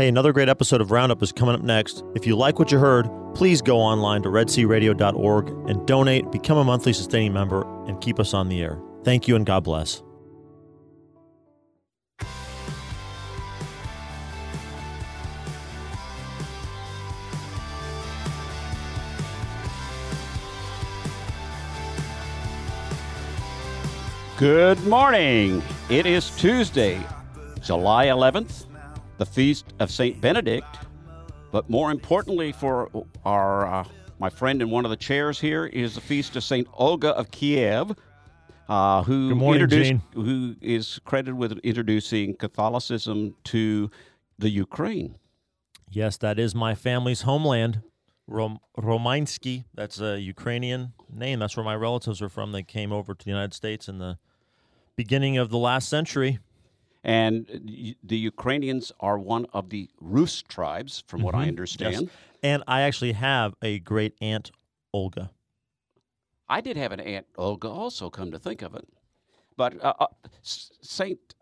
Hey, another great episode of Roundup is coming up next. If you like what you heard, please go online to redsearadio.org and donate, become a monthly sustaining member, and keep us on the air. Thank you and God bless. Good morning. It is Tuesday, July 11th, the feast of St. Benedict. But more importantly, for our uh, my friend in one of the chairs here is the feast of St. Olga of Kiev, uh, who morning, introduced, Gene. who is credited with introducing Catholicism to the Ukraine. Yes, that is my family's homeland, Rom- Romansky. That's a Ukrainian name. That's where my relatives are from. They came over to the United States in the beginning of the last century. And the Ukrainians are one of the Rus tribes, from what I understand. Mm-hmm. Yes. And I actually have a great aunt, Olga. I did have an aunt Olga also, come to think of it. But uh, uh, Saint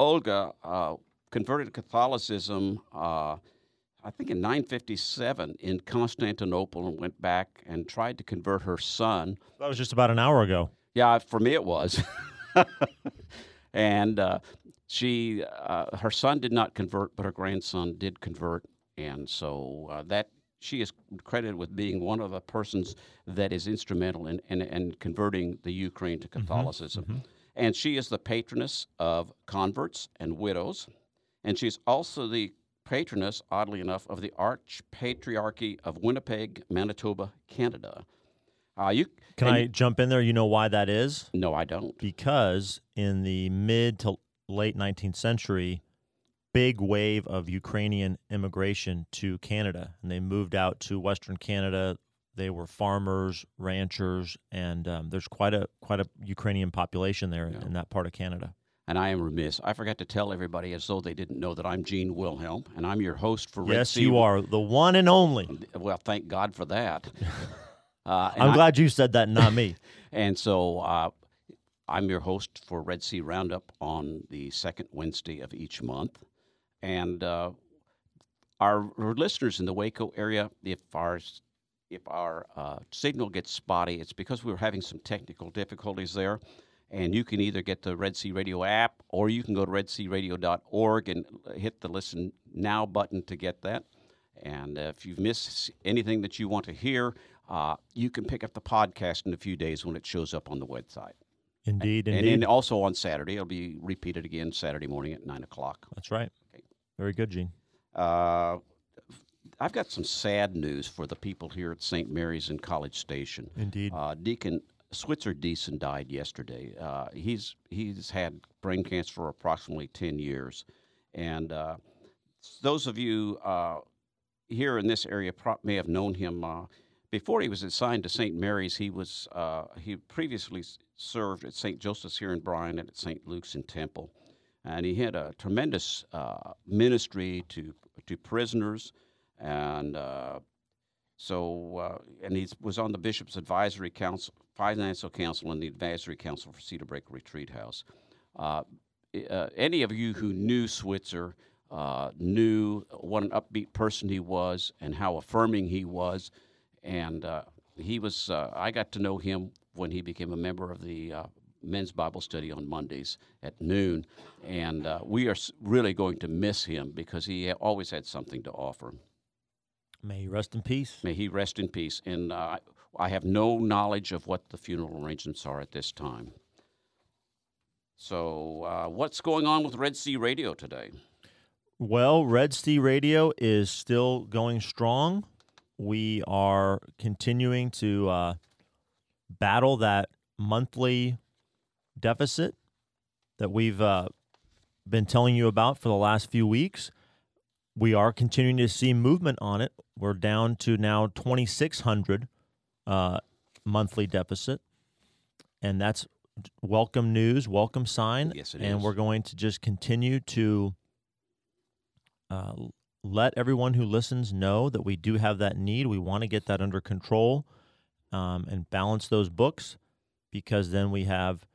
Olga uh, converted to Catholicism, uh, I think in 957 in Constantinople, and went back and tried to convert her son. That was just about an hour ago. Yeah, for me it was. and uh, she, uh, her son did not convert, but her grandson did convert, and so uh, that she is credited with being one of the persons that is instrumental in, in, in converting the Ukraine to Catholicism. And she is the patroness of converts and widows, and she's also the patroness, oddly enough, of the Archeparchy of Winnipeg, Manitoba, Canada. Uh, you Can I jump in there? You know why that is? No, I don't. Because in the mid to late 19th century, big wave of Ukrainian immigration to Canada, and they moved out to Western Canada. They were farmers, ranchers, and um, there's quite a quite a Ukrainian population there in that part of Canada. And I am remiss. I forgot to tell everybody, as though they didn't know, that I'm Gene Wilhelm, and I'm your host for Red yes, Sea. you are the one and only. Well, thank God for that. Uh, I'm I- glad you said that, not me. And so uh, I'm your host for Red Sea Roundup on the second Wednesday of each month. And uh, our, listeners in the Waco area, if our if our uh, signal gets spotty, it's because we were having some technical difficulties there. And you can either get the Red Sea Radio app or you can go to redsearadio.org and hit the listen now button to get that. And uh, if you've missed anything that you want to hear, uh, you can pick up the podcast in a few days when it shows up on the website. Indeed, And indeed. then also on Saturday, it'll be repeated again Saturday morning at 9 o'clock. That's right. Okay. Very good, Gene. Uh, I've got some sad news for the people here at St. Mary's in College Station. Indeed. Uh, Deacon Switzer Deason died yesterday. Uh, he's he's had brain cancer for approximately ten years, and uh, those of you uh, here in this area pro- may have known him. Before he was assigned to St. Mary's, he was uh, he previously served at St. Joseph's here in Bryan and at St. Luke's in Temple, and he had a tremendous uh, ministry to to prisoners, and uh, so, uh, and he was on the Bishop's Advisory Council, Financial Council, and the Advisory Council for Cedarbrake Retreat House. Uh, uh, any of you who knew Switzer uh, knew what an upbeat person he was and how affirming he was. And uh, he was, uh, I got to know him when he became a member of the uh, men's Bible study on Mondays at noon. And uh, we are really going to miss him because he always had something to offer. May you rest in peace. May he rest in peace. And uh, I have no knowledge of what the funeral arrangements are at this time. So, uh, what's going on with Red Sea Radio today? Well, Red Sea Radio is still going strong. We are continuing to uh, battle that monthly deficit that we've uh, been telling you about for the last few weeks. We are continuing to see movement on it. We're down to now 2,600 uh, monthly deficit, and that's welcome news, welcome sign. Yes, it and is. we're going to just continue to uh, let everyone who listens know that we do have that need. We want to get that under control um, and balance those books because then we have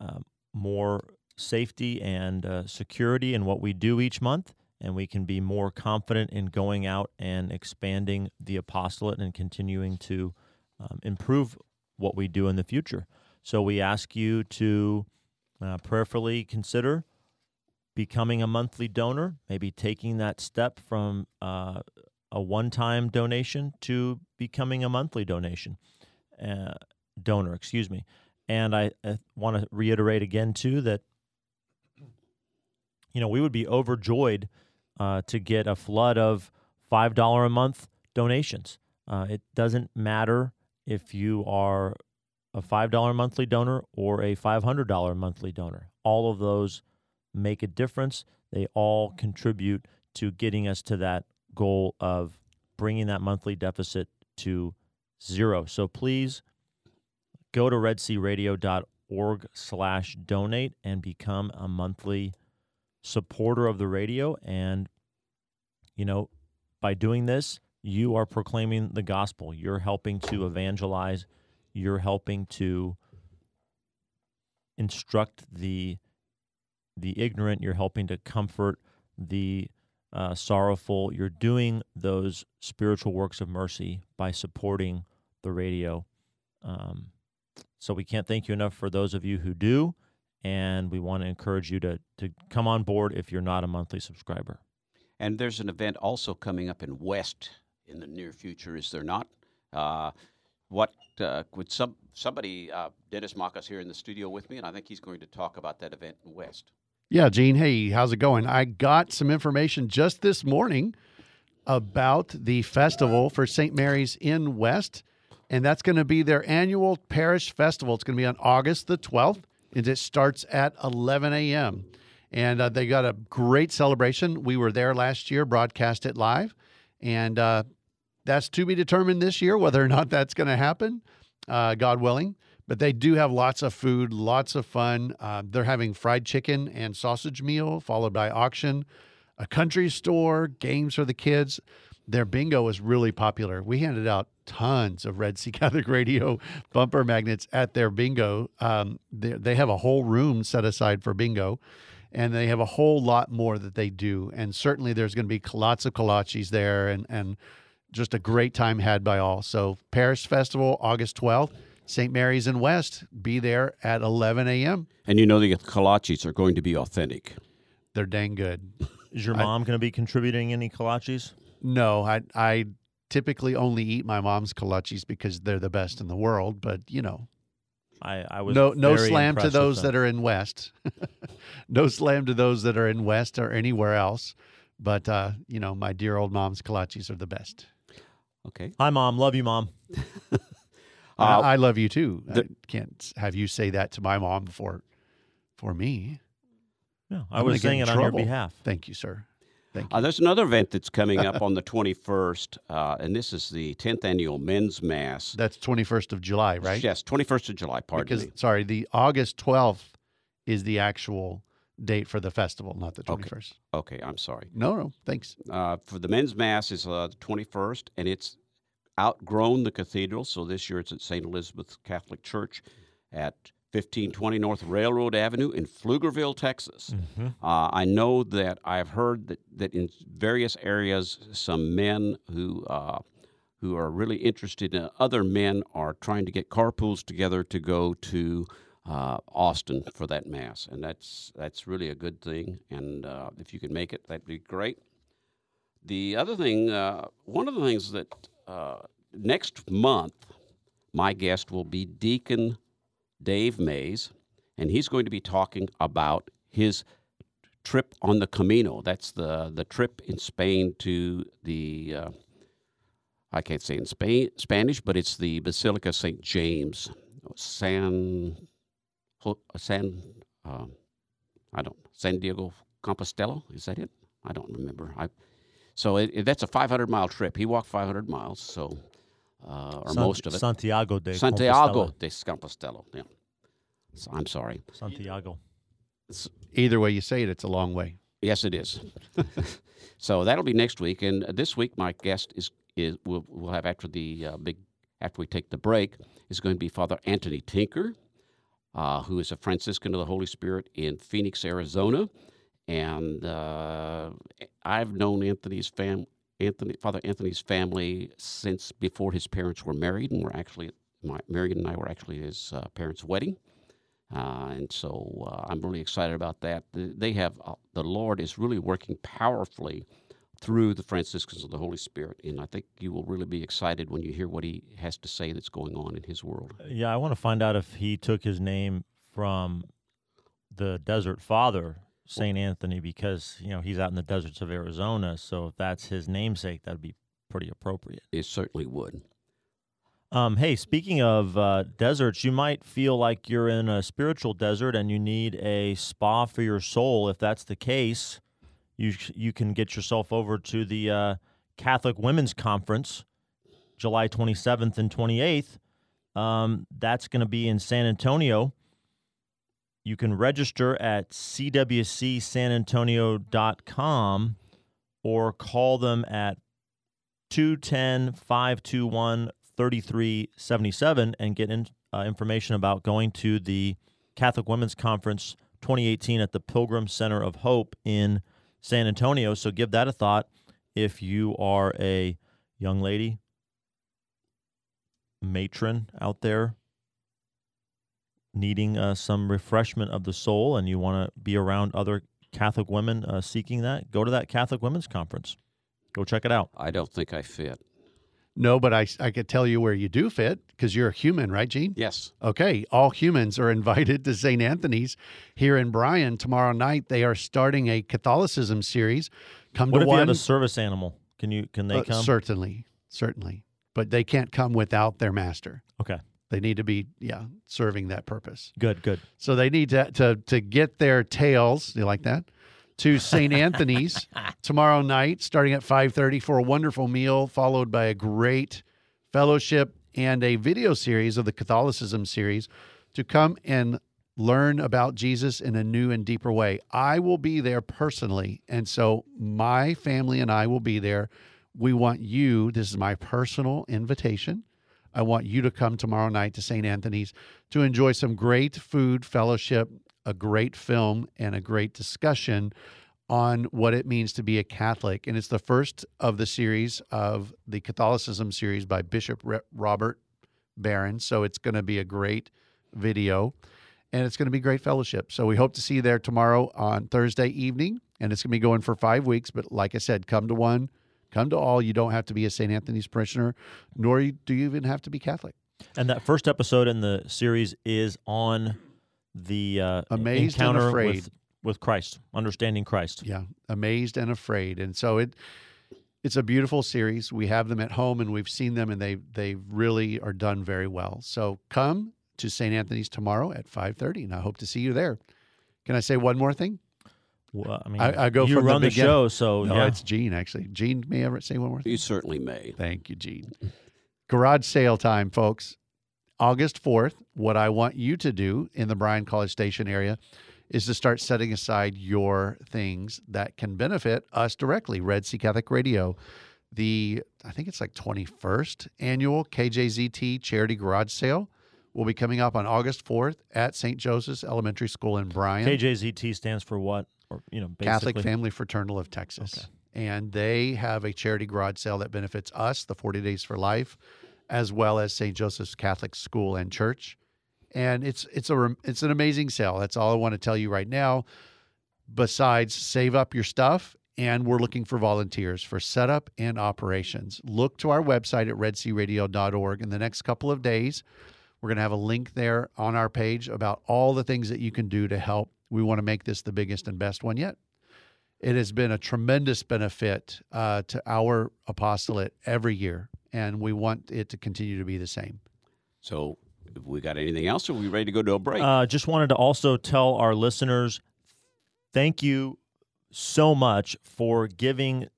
uh, more safety and uh, security in what we do each month. and we can be more confident in going out and expanding the apostolate and continuing to um, improve what we do in the future. So we ask you to uh, prayerfully consider becoming a monthly donor, maybe taking that step from uh, a one-time donation to becoming a monthly donation uh, donor. Excuse me. And I, I want to reiterate again too that you know we would be overjoyed uh, to get a flood of five dollar a month donations. Uh, it doesn't matter if you are a five dollar monthly donor or a five hundred dollar monthly donor. All of those make a difference. They all contribute to getting us to that goal of bringing that monthly deficit to zero. So please go to redsearadio.org slash donate and become a monthly supporter of the radio. And, you know, by doing this, you are proclaiming the gospel. You're helping to evangelize. You're helping to instruct the the ignorant. You're helping to comfort the uh, sorrowful. You're doing those spiritual works of mercy by supporting the radio. Um, so we can't thank you enough for those of you who do, and we want to encourage you to to come on board if you're not a monthly subscriber. And there's an event also coming up in West in the near future, is there not? Uh, what uh, would some somebody uh, Dennis Makas here in the studio with me, and I think he's going to talk about that event in West. Yeah, Gene. Hey, how's it going? I got some information just this morning about the festival for St. Mary's in West, and that's going to be their annual parish festival. It's going to be on August the 12th, and it starts at 11 a.m. And uh, they got a great celebration. We were there last year, broadcast it live, and uh, that's to be determined this year whether or not that's going to happen, uh, God willing. But they do have lots of food, lots of fun. Uh, they're having fried chicken and sausage meal, followed by auction, a country store, games for the kids. Their bingo is really popular. We handed out tons of Red Sea Catholic Radio bumper magnets at their bingo. Um, they, they have a whole room set aside for bingo, and they have a whole lot more that they do. And certainly there's going to be lots of kolaches there and, and just a great time had by all. So, Parish Festival, August 12th. St. Mary's in West. Be there at 11 a.m. And you know the kolaches are going to be authentic. They're dang good. Is your mom going to be contributing any kolaches? No, I I typically only eat my mom's kolaches because they're the best in the world. But you know, I, I was no no very slam to those them. that are in West. no slam to those that are in West or anywhere else. But uh, you know, my dear old mom's kolaches are the best. Okay. Hi, mom. Love you, mom. And Uh, I, I love you too. I can't have you say that to my mom for for me. Yeah, I I'm was saying it on your behalf. Thank you, sir. Thank you. Uh, there's another event that's coming up on the 21st, uh, and this is the 10th annual Men's Mass. That's 21st of July, right? Yes, 21st of July. Pardon because me. sorry, the August 12th is the actual date for the festival, not the Okay. 21st. Okay, I'm sorry. No, no, thanks. Uh, for the Men's Mass is uh, the 21st, and it's outgrown the cathedral. So this year it's at St. Elizabeth Catholic Church at 1520 North Railroad Avenue in Pflugerville, Texas. Uh, I know that I've heard that, that in various areas, some men who uh, who are really interested in other men are trying to get carpools together to go to uh, Austin for that mass, and that's that's really a good thing. And uh, if you can make it, that'd be great. The other thing, uh, one of the things that uh, next month, my guest will be Deacon Dave Mays, and he's going to be talking about his trip on the Camino. That's the the trip in Spain to the uh, I can't say in Spain Spanish, but it's the Basilica Saint James, San San um, I don't San Diego Compostela. Is that it? I don't remember. I so it, it- that's a 500 mile trip. He walked 500 miles, so uh, or Sant- most of it. Santiago de Santiago Compostela. de Compostela. Yeah. So, I'm sorry. Santiago. Either way you say it, it's a long way. Yes, it is. so that'll be next week, and this week my guest is is we'll, we'll have after the uh, big after we take the break is going to be Father Anthony Tinker, uh, who is a Franciscan of the Holy Spirit in Phoenix, Arizona, and uh, I've known Anthony's fam, Anthony, Father Anthony's family since before his parents were married, and we're actually, my, Marion and I were actually at his uh, parents' wedding. Uh, and so uh, I'm really excited about that. They have uh, the Lord is really working powerfully through the Franciscans of the Holy Spirit, and I think you will really be excited when you hear what he has to say that's going on in his world. Yeah, I want to find out if he took his name from the Desert Father, Saint Anthony, because you know he's out in the deserts of Arizona. So if that's his namesake, that'd be pretty appropriate. It certainly would. Um, hey, speaking of uh, deserts, you might feel like you're in a spiritual desert and you need a spa for your soul. If that's the case, you you can get yourself over to the uh, Catholic Women's Conference, July 27th and 28th. Um, that's going to be in San Antonio. You can register at cwcsanantonio.com or call them at 210 521 3377 and get in, uh, information about going to the Catholic Women's Conference 2018 at the Pilgrim Center of Hope in San Antonio. So give that a thought if you are a young lady, matron out there needing uh, some refreshment of the soul and you want to be around other Catholic women uh, seeking that, go to that Catholic Women's Conference. Go check it out. I don't think I fit. No, but I, I could tell you where you do fit because you're a human, right, Gene? Yes. Okay. All humans are invited to St. Anthony's here in Bryan tomorrow night. They are starting a Catholicism series. Come what to if one. you have a service animal? Can you can they Uh, come? certainly, certainly. But they can't come without their master. Okay. They need to be, yeah, serving that purpose. Good, good. So they need to to to get their tails. You like that? To St. Anthony's tomorrow night, starting at five thirty for a wonderful meal, followed by a great fellowship and a video series of the Catholicism series to come and learn about Jesus in a new and deeper way. I will be there personally, and so my family and I will be there. We want you. This is my personal invitation. I want you to come tomorrow night to St. Anthony's to enjoy some great food, fellowship, a great film, and a great discussion on what it means to be a Catholic. And it's the first of the series of the Catholicism series by Bishop Robert Barron. So it's going to be a great video and it's going to be great fellowship. So we hope to see you there tomorrow on Thursday evening. And it's going to be going for five weeks. But like I said, come to one, come to all. You don't have to be a St. Anthony's parishioner, nor do you even have to be Catholic. And that first episode in the series is on the uh, Amazed encounter Afraid. with with Christ, understanding Christ. Yeah, amazed and afraid. And so it it's a beautiful series. We have them at home and we've seen them and they they really are done very well. So come to St. Anthony's tomorrow at 5:30 and I hope to see you there. Can I say one more thing? Well, I mean, I- I go you from the run the, beginning. show, so No, yeah. it's Gene actually. Gene may ever say one more thing. You certainly may. Thank you, Gene. Garage sale time, folks. August 4th. What I want you to do in the Bryan College Station area is to start setting aside your things that can benefit us directly. Red Sea Catholic Radio, the I think it's like 21st annual KJZT charity garage sale will be coming up on August 4th at St. Joseph's Elementary School in Bryan. KJZT stands for what? Or you know, basically. Catholic Family Fraternal of Texas. Okay. And they have a charity garage sale that benefits us, the 40 Days for Life, as well as St. Joseph's Catholic School and Church. And it's it's a it's an amazing sale. That's all I want to tell you right now. Besides, save up your stuff and we're looking for volunteers for setup and operations. Look to our website at redsearadio.org in the next couple of days. We're going to have a link there on our page about all the things that you can do to help. We want to make this the biggest and best one yet. It has been a tremendous benefit uh, to our apostolate every year, and we want it to continue to be the same. So, if we got anything else, or are we ready to go to a break? Uh, just wanted to also tell our listeners thank you so much for giving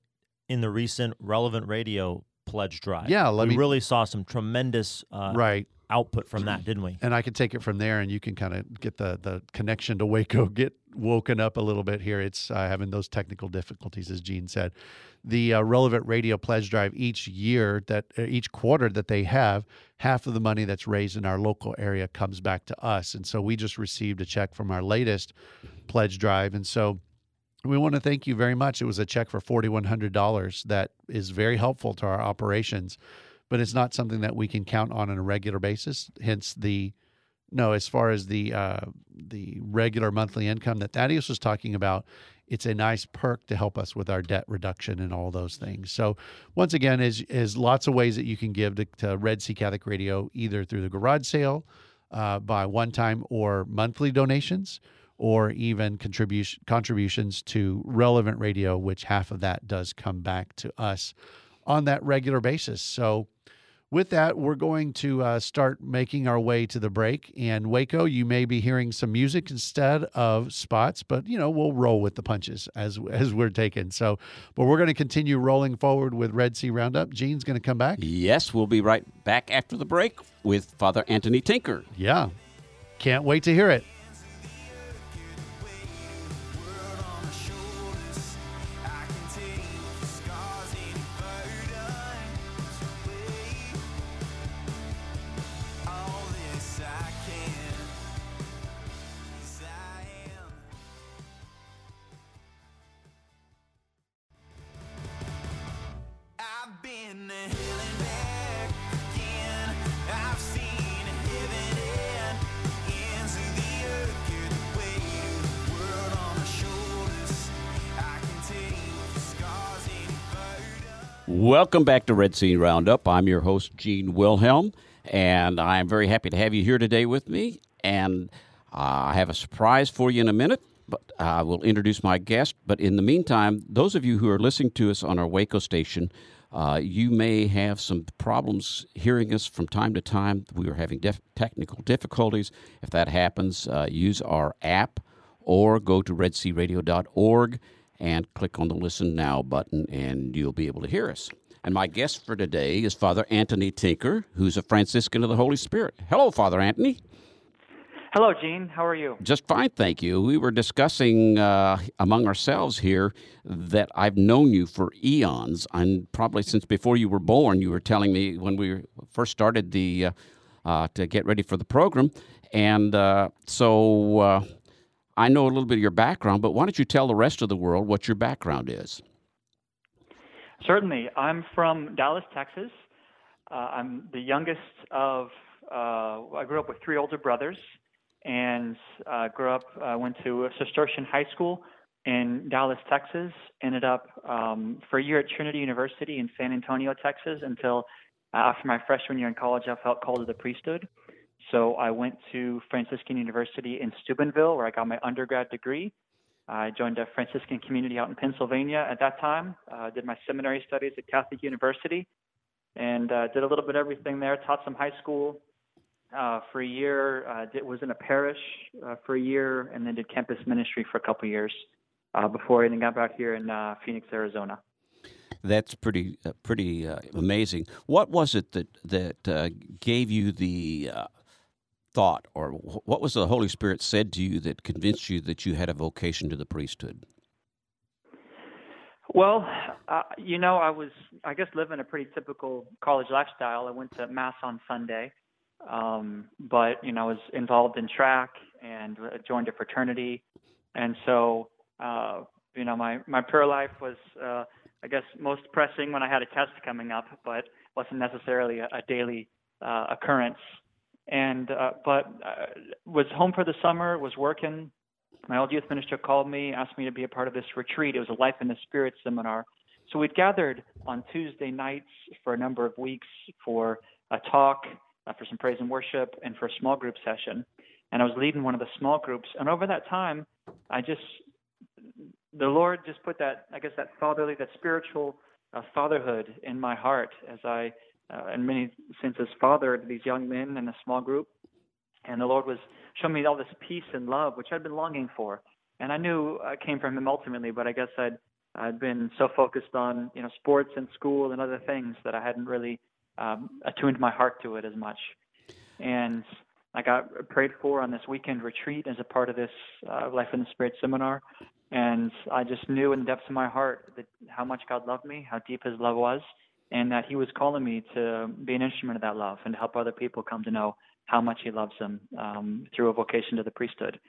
in the recent relevant radio pledge drive. Yeah, let we me- really saw some tremendous uh, right. Output from that, didn't we? and I can take it from there, and you can kind of get the the connection to Waco get woken up a little bit here. It's uh, having those technical difficulties, as Gene said. The uh, relevant radio pledge drive each year that uh, each quarter that they have, half of the money that's raised in our local area comes back to us, and so we just received a check from our latest pledge drive, and so We want to thank you very much. It was a check for $4,100 that is very helpful to our operations, but it's not something that we can count on on a regular basis. Hence the no, as far as the uh, the regular monthly income that Thaddeus was talking about, it's a nice perk to help us with our debt reduction and all those things. So once again, is is lots of ways that you can give to, to Red Sea Catholic Radio, either through the garage sale, uh, by one time or monthly donations or even contribution contributions to relevant radio, which half of that does come back to us on that regular basis. So, with that, we're going to uh, start making our way to the break. And Waco, you may be hearing some music instead of spots, but you know we'll roll with the punches as as we're taking. So, but we're going to continue rolling forward with Red Sea Roundup. Gene's going to come back. Yes, we'll be right back after the break with Father Anthony Tinker. Yeah, can't wait to hear it. Welcome back to Red Sea Roundup. I'm your host, Gene Wilhelm, and I am very happy to have you here today with me. And uh, I have a surprise for you in a minute, but I will introduce my guest. But in the meantime, those of you who are listening to us on our Waco station, uh, you may have some problems hearing us from time to time. We are having def- technical difficulties. If that happens, uh, use our app or go to redsearadio.org and click on the Listen Now button, and you'll be able to hear us. And my guest for today is Father Anthony Tinker, who's a Franciscan of the Holy Spirit. Hello, Father Anthony. Hello, Gene. How are you? Just fine, thank you. We were discussing uh, among ourselves here that I've known you for eons, and probably since before you were born. You were telling me when we first started the uh, uh, to get ready for the program, and uh, so uh, I know a little bit of your background, but why don't you tell the rest of the world what your background is? Certainly. I'm from Dallas, Texas. Uh, I'm the youngest of, uh, I grew up with three older brothers and uh, grew up, uh, went to a Cistercian high school in Dallas, Texas. Ended up um, for a year at Trinity University in San Antonio, Texas until after my freshman year in college, I felt called to the priesthood. So I went to Franciscan University in Steubenville, where I got my undergrad degree. I joined a Franciscan community out in Pennsylvania at that time. Uh, did my seminary studies at Catholic University, and uh, did a little bit of everything there. Taught some high school uh, for a year. Uh, did, was in a parish uh, for a year, and then did campus ministry for a couple years uh, before I then got back here in uh, Phoenix, Arizona. That's pretty uh, pretty uh, amazing. What was it that that uh, gave you the uh, thought, or what was the Holy Spirit said to you that convinced you that you had a vocation to the priesthood? Well, uh, you know, I was, I guess, living a pretty typical college lifestyle. I went to mass on Sunday, um, but you know, I was involved in track and joined a fraternity, and so, uh, you know, my my prayer life was, uh, I guess, most pressing when I had a test coming up, but wasn't necessarily a, a daily uh, occurrence and uh, but uh, was home for the summer, was working. My old youth minister called me, asked me to be a part of this retreat. It was a Life in the Spirit seminar. So we'd gathered on Tuesday nights for a number of weeks for a talk, uh, for some praise and worship, and for a small group session. And I was leading one of the small groups. And over that time, I just, the Lord just put that, I guess, that fatherly, that spiritual uh, fatherhood in my heart as I uh, in many senses fathered these young men in a small group. And the Lord was showing me all this peace and love, which I'd been longing for. And I knew I came from Him ultimately, but I guess I'd I'd been so focused on you know sports and school and other things that I hadn't really um, attuned my heart to it as much. And I got prayed for on this weekend retreat as a part of this uh, Life in the Spirit seminar, and I just knew in the depths of my heart that how much God loved me, how deep His love was, and that he was calling me to be an instrument of that love and to help other people come to know how much he loves them um, through a vocation to the priesthood.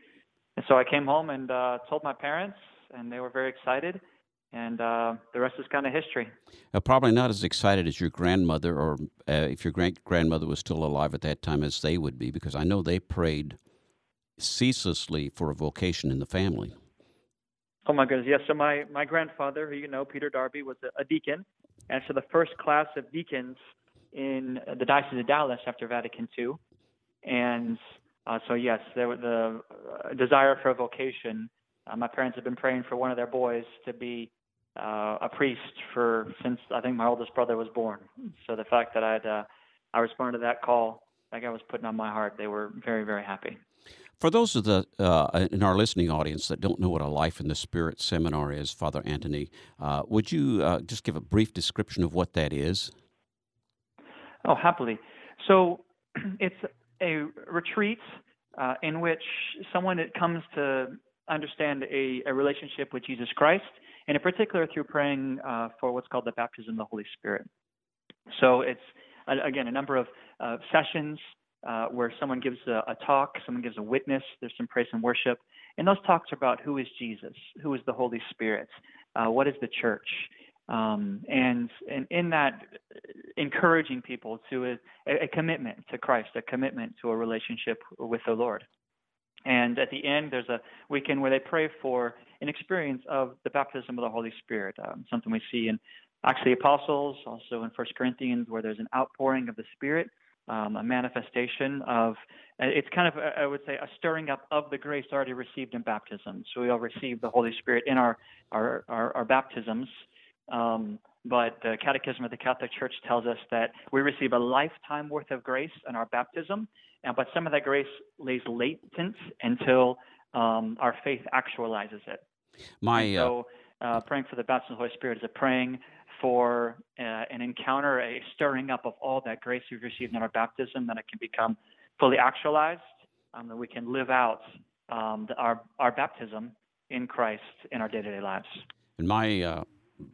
And so I came home and uh, told my parents, and they were very excited. And uh, the rest is kind of history. Probably not as excited as your grandmother, or uh, if your great grandmother was still alive at that time, as they would be, because I know they prayed ceaselessly for a vocation in the family. Oh my goodness, yes. So my my grandfather, who you know, Peter Darby, was a, a deacon, and so the first class of deacons in the Diocese of Dallas after Vatican II, and uh, so yes, there was the uh, desire for a vocation. Uh, my parents have been praying for one of their boys to be uh, a priest for since I think my oldest brother was born. So the fact that I'd uh, I responded to that call, like I was putting on my heart, they were very very happy. For those of the uh, in our listening audience that don't know what a Life in the Spirit seminar is, Father Anthony, uh, would you uh, just give a brief description of what that is? Oh, happily. So it's a retreat uh, in which someone comes to understand a, a, relationship with Jesus Christ, and in particular through praying uh, for what's called the baptism of the Holy Spirit. So it's again a number of uh, sessions uh, where someone gives a, a, talk, someone gives a witness, there's some praise and worship. And those talks are about who is Jesus, who is the Holy Spirit, uh, what is the church. Um, and, and in that, encouraging people to a, a commitment to Christ, a commitment to a relationship with the Lord. And at the end, there's a weekend where they pray for an experience of the baptism of the Holy Spirit, um, something we see in Acts of the Apostles, also in First Corinthians, where there's an outpouring of the Spirit um, a manifestation of uh, it's kind of I would say a stirring up of the grace already received in baptism. So we all receive the Holy Spirit in our our our, our baptisms. Um, but the Catechism of the Catholic Church tells us that we receive a lifetime worth of grace in our baptism, and but some of that grace lays latent until um, our faith actualizes it. My so, uh, praying for the baptism of the Holy Spirit is a praying for uh, an encounter, a stirring up of all that grace we've received in our baptism, that it can become fully actualized, um, that we can live out um, the, our our baptism in Christ in our day-to-day lives. And my uh,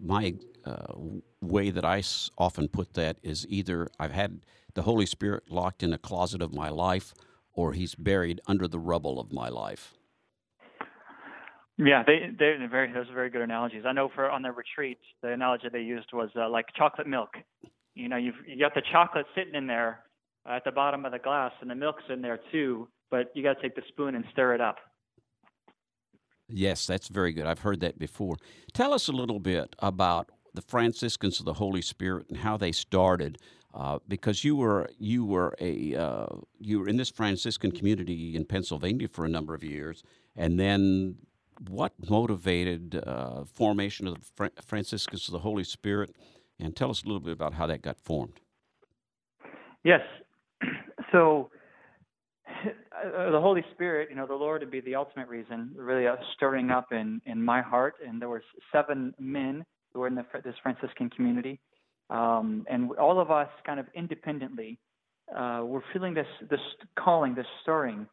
my uh, way that I often put that is either I've had the Holy Spirit locked in a closet of my life, or He's buried under the rubble of my life. Yeah, they they're very those are very good analogies. I know for on their retreat, the analogy they used was uh, like chocolate milk. You know, you've you got the chocolate sitting in there at the bottom of the glass, and the milk's in there too. But you got to take the spoon and stir it up. Yes, that's very good. I've heard that before. Tell us a little bit about the Franciscans of the Holy Spirit and how they started. Uh, because you were you were a uh, you were in this Franciscan community in Pennsylvania for a number of years, and then what motivated uh, formation of the Franciscans of the Holy Spirit, and tell us a little bit about how that got formed. Yes, so uh, the Holy Spirit, you know, the Lord would be the ultimate reason, really uh, stirring up in in my heart. And there were seven men who were in the, this Franciscan community, um, and all of us, kind of independently, uh, were feeling this this calling, this stirring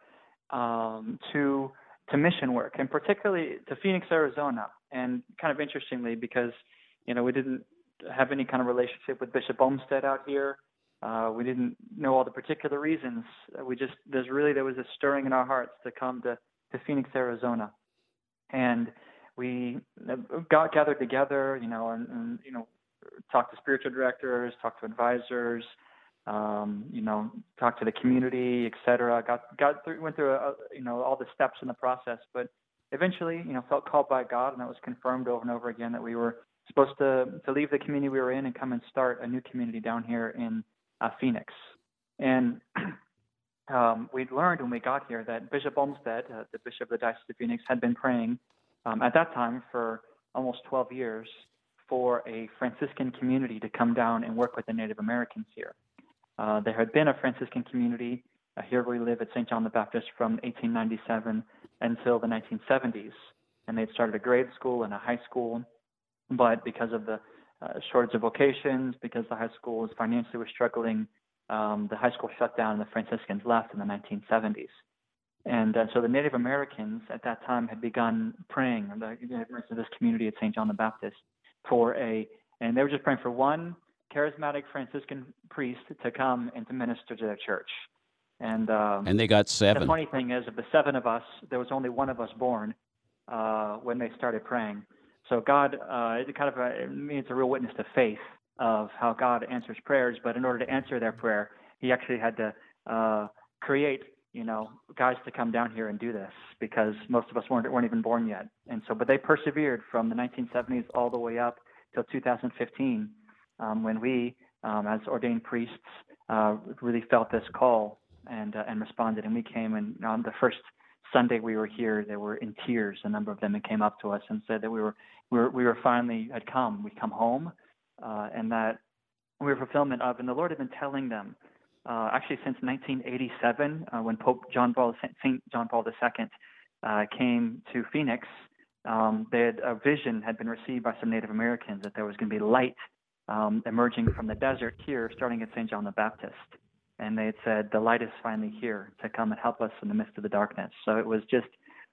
um, to to mission work, and particularly to Phoenix, Arizona. And kind of interestingly, because you know we didn't have any kind of relationship with Bishop Olmsted out here. Uh, we didn't know all the particular reasons. We just there's really there was a stirring in our hearts to come to to Phoenix, Arizona, and we got gathered together, you know, and, and you know, talked to spiritual directors, talked to advisors, um, you know, talk to the community, et cetera. Got got through, went through, a, you know, all the steps in the process, but eventually, you know, felt called by God, and that was confirmed over and over again that we were supposed to to leave the community we were in and come and start a new community down here in uh, Phoenix. And um, we'd learned when we got here that Bishop Olmsted, uh, the Bishop of the Diocese of Phoenix, had been praying um, at that time for almost 12 years for a Franciscan community to come down and work with the Native Americans here. Uh, there had been a Franciscan community uh, here where we live at St. John the Baptist from 1897 until the 1970s. And they'd started a grade school and a high school. But because of the uh, shortage of vocations, because the high school was financially was struggling, um, the high school shut down and the Franciscans left in the 1970s. And uh, so the Native Americans at that time had begun praying, the Americans of this community at St. John the Baptist, for a, and they were just praying for one charismatic Franciscan priest to come and to minister to their church. And um, and they got seven. The funny thing is, of the seven of us, there was only one of us born, uh, when they started praying. So God, uh, it kind of a, it means a real witness to faith of how God answers prayers. But in order to answer their prayer, He actually had to uh, create, you know, guys to come down here and do this because most of us weren't weren't even born yet. And so, but they persevered from the 1970s all the way up till 2015, um, when we, um, as ordained priests, uh, really felt this call and uh, and responded. And we came and on the first Sunday we were here, they were in tears. A number of them and came up to us and said that we were we were, we were finally had come. We'd come home, uh, and that we were fulfillment of. And the Lord had been telling them uh, actually since 1987, uh, when Pope John Paul Saint John Paul II uh, came to Phoenix. Um, they had, a vision had been received by some Native Americans that there was going to be light um, emerging from the desert here, starting at St. John the Baptist and they had said, The light is finally here to come and help us in the midst of the darkness. So it was just,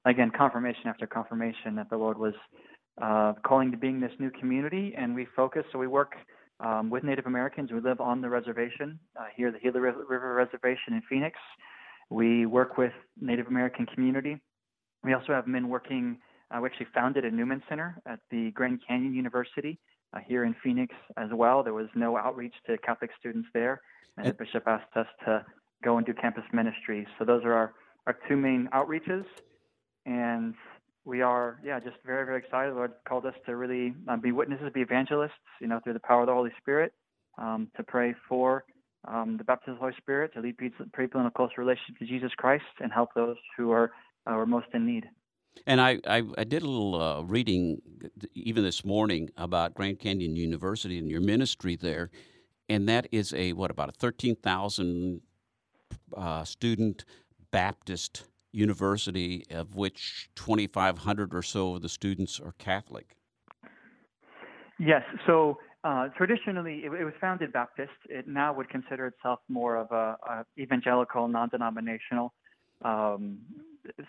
again, confirmation after confirmation that the Lord was uh, calling to being this new community, and we focus. So we work um, with Native Americans. We live on the reservation uh, here, the Gila River Reservation in Phoenix. We work with Native American community. We also have men working. Uh, we actually founded a Newman Center at the Grand Canyon University uh, here in Phoenix as well. There was no outreach to Catholic students there and the bishop asked us to go and do campus ministry. So those are our, our two main outreaches, and we are yeah just very very excited. The Lord called us to really uh, be witnesses, be evangelists, you know, through the power of the Holy Spirit, um, to pray for um, the baptism of the Holy Spirit, to lead people in a close relationship to Jesus Christ, and help those who are uh, are most in need. And I, I, I, did a little uh, reading even this morning about Grand Canyon University and your ministry there and that is a what about a thirteen thousand uh, student Baptist university, of which twenty five hundred or so of the students are Catholic. Yes, so uh, traditionally it, it, was founded Baptist. It now would consider itself more of a, a evangelical, non-denominational um,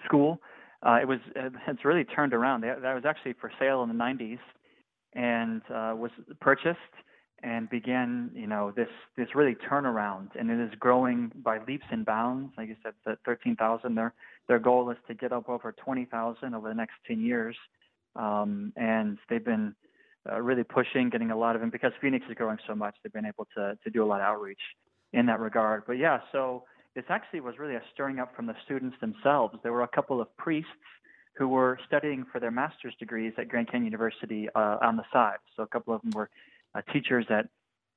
school. Uh, it was it's really turned around. That was actually for sale in the 90s and uh, was purchased and began, you know, this this really turnaround, and it is growing by leaps and bounds. Like you said, the 13,000. Their their goal is to get up over 20,000 over the next 10 years, um, and they've been uh, really pushing, getting a lot of, them because Phoenix is growing so much, they've been able to to do a lot of outreach in that regard. But yeah, so this actually was really a stirring up from the students themselves. There were a couple of priests who were studying for their master's degrees at Grand Canyon University uh, on the side. So a couple of them were uh, teachers at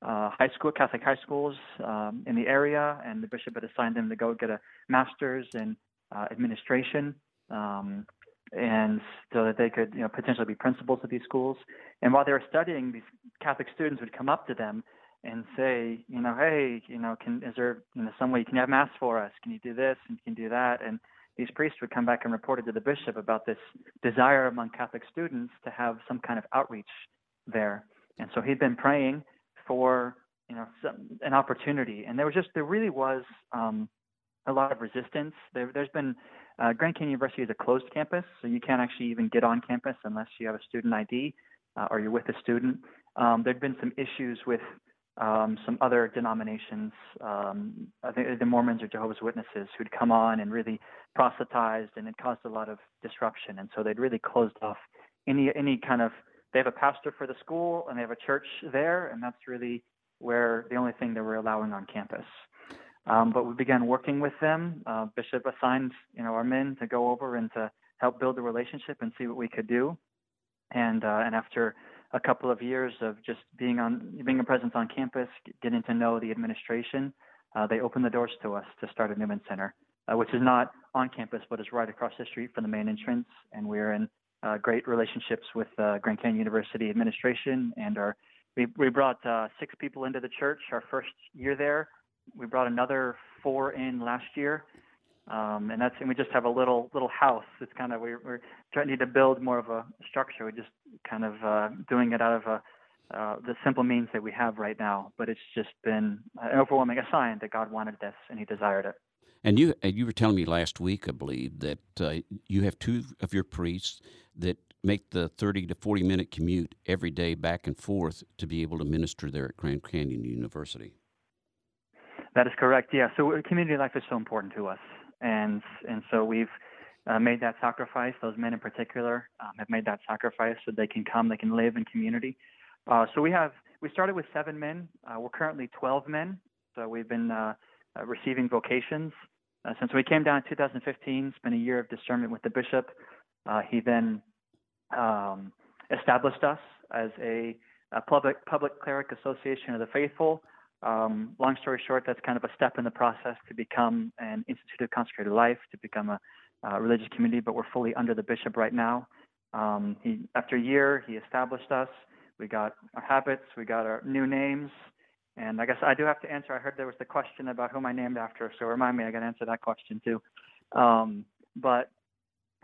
uh, high school, Catholic high schools um, in the area, and the bishop had assigned them to go get a master's in uh, administration, um, and so that they could, you know, potentially be principals of these schools. And while they were studying, these Catholic students would come up to them and say, you know, hey, you know, can is there you know some way you can have mass for us? Can you do this and can you do that? And these priests would come back and report it to the bishop about this desire among Catholic students to have some kind of outreach there. And so he'd been praying for you know some, an opportunity, and there was just there really was um, a lot of resistance. There, has been uh, Grand Canyon University is a closed campus, so you can't actually even get on campus unless you have a student ID uh, or you're with a student. Um, there'd been some issues with um, some other denominations, um, I think the Mormons or Jehovah's Witnesses, who'd come on and really proselytized, and it caused a lot of disruption. And so they'd really closed off any any kind of they have a pastor for the school and they have a church there, and that's really where the only thing they were allowing on campus. Um, but we began working with them. Uh, Bishop assigned, you know, our men to go over and to help build a relationship and see what we could do. And uh, and after a couple of years of just being on being a presence on campus, getting to know the administration, uh, they opened the doors to us to start a Newman Center, uh, which is not on campus but is right across the street from the main entrance. And we're in uh, great relationships with uh, Grand Canyon University administration, and our we, we brought uh, six people into the church our first year there. We brought another four in last year, um, and that's and we just have a little little house. It's kind of we're, we're trying to build more of a structure. We're just kind of uh, doing it out of a uh, the simple means that we have right now. But it's just been an overwhelming sign that God wanted this and He desired it. And you you were telling me last week, I believe, that uh, you have two of your priests that make the 30 to 40 minute commute every day back and forth to be able to minister there at Grand Canyon University. That is correct. Yeah. So uh, community life is so important to us, and and so we've uh, made that sacrifice. Those men in particular um, have made that sacrifice so they can come, they can live in community. Uh, so we have we started with seven men. Uh, we're currently 12 men. So we've been uh, uh, receiving vocations uh, since we came down in 2015. It's been a year of discernment with the bishop. he then um, established us as a, a, public public cleric association of the faithful. Um, long story short, that's kind of a step in the process to become an institute of consecrated life, to become a, a religious community. But we're fully under the bishop right now. Um, he, after a year, he established us. We got our habits, we got our new names, and I guess I do have to answer. I heard there was the question about whom I named after, so remind me, I got to answer that question too. Um, but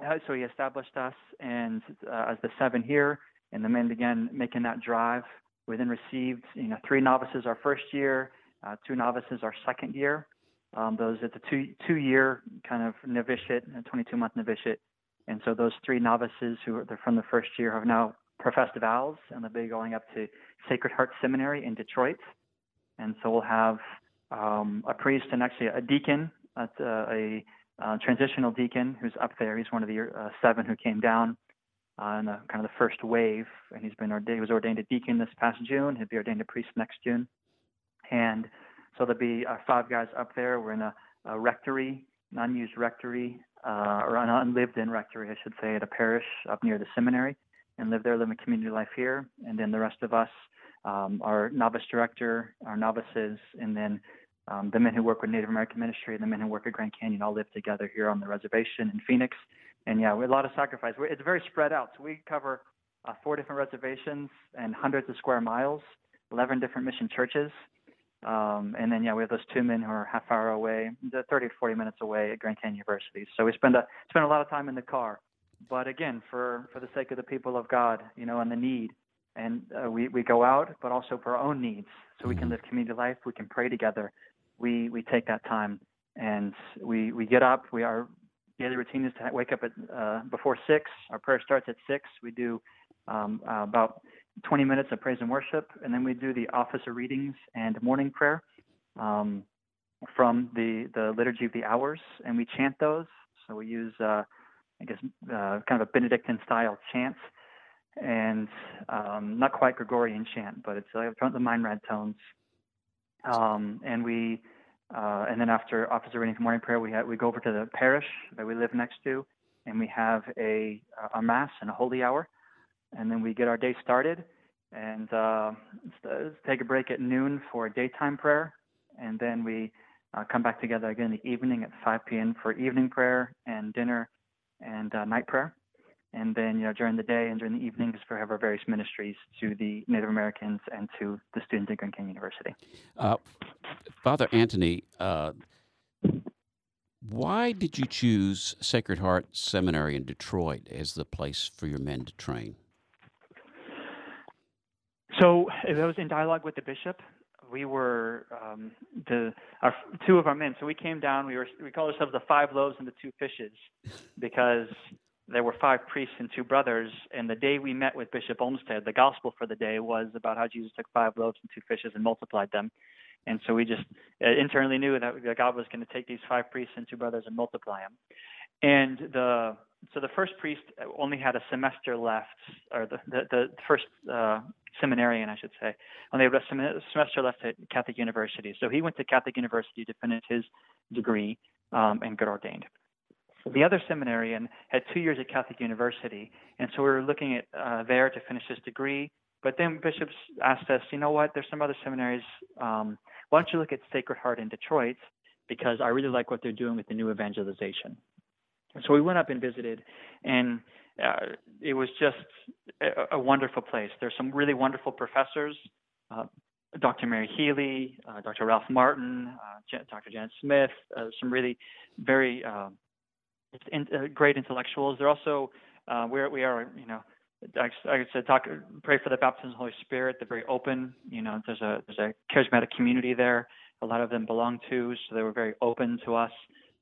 uh, so he established us, and uh, as the seven here, and the men began making that drive. We then received, you know, three novices our first year, uh, two novices our second year. Um, those at the two two year kind of novitiate, a 22 month novitiate, and so those three novices who are from the first year have now professed vows, and they'll be going up to Sacred Heart Seminary in Detroit. And so we'll have um, a priest and actually a deacon, uh, a, a, transitional deacon who's up there. He's one of the uh, seven who came down uh, in the, kind of the first wave, and he's been ordained. He was ordained a deacon this past June. He'll be ordained a priest next June. And so there'll be uh, five guys up there. We're in a, a rectory, an unused rectory, uh, or an unlived-in rectory, I should say, at a parish up near the seminary and live there, live a community life here. And then the rest of us, um, our novice director, our novices, and then um, the men who work with Native American ministry and the men who work at Grand Canyon all live together here on the reservation in Phoenix. And yeah, a lot of sacrifice. It's very spread out. So we cover uh, four different reservations and hundreds of square miles, 11 different mission churches. Um, and then yeah, we have those two men who are half hour away, 30 to 40 minutes away at Grand Canyon University. So we spend a spend a lot of time in the car but again, for for the sake of the people of God, you know, and the need, and uh, we we go out, but also for our own needs, so we can live community life. We can pray together. We we take that time, and we we get up. We our daily routine is to wake up at uh, before six. Our prayer starts at six. We do um, uh, about 20 minutes of praise and worship, and then we do the office of readings and morning prayer um, from the the liturgy of the hours, and we chant those. So we use uh, I guess, uh, kind of a Benedictine style chant, and um, not quite Gregorian chant, but it's like the Meinrad tones. Um, and we, uh, and then after officer of reading morning prayer, we we go over to the parish that we live next to, and we have a a mass and a holy hour, and then we get our day started, and uh, take a break at noon for daytime prayer, and then we uh, come back together again in the evening at 5 p.m. for evening prayer and dinner and uh, night prayer. And then, you know, during the day and during the evenings, we have our various ministries to the Native Americans and to the students at Grand Canyon University. Uh, Father Antony, uh, why did you choose Sacred Heart Seminary in Detroit as the place for your men to train? So it was in dialogue with the bishop we were um, the our two of our men. So we came down. We were we called ourselves the five loaves and the two fishes because there were five priests and two brothers. And the day we met with Bishop Olmsted, the gospel for the day was about how Jesus took five loaves and two fishes and multiplied them. And so we just uh, internally knew that God was going to take these five priests and two brothers and multiply them. And the so the first priest only had a semester left, or the the, the first uh, seminarian, I should say, only had a semester left at Catholic University. So he went to Catholic University to finish his degree um, and got ordained. The other seminarian had two years at Catholic University, and so we were looking at uh, there to finish his degree. But then bishops asked us, you know what? There's some other seminaries. Um, why don't you look at Sacred Heart in Detroit? Because I really like what they're doing with the new evangelization. So we went up and visited, and uh, it was just a, a, wonderful place. There's some really wonderful professors. Uh, Dr. Mary Healy, uh, Dr. Ralph Martin, uh, Dr. Janet Smith, uh, some really very uh, in, great intellectuals. They're also we are, you know, I, I said, talk, pray for the baptism of the Holy Spirit. They're very open. You know, there's a there's a charismatic community there. A lot of them belong to, so they were very open to us.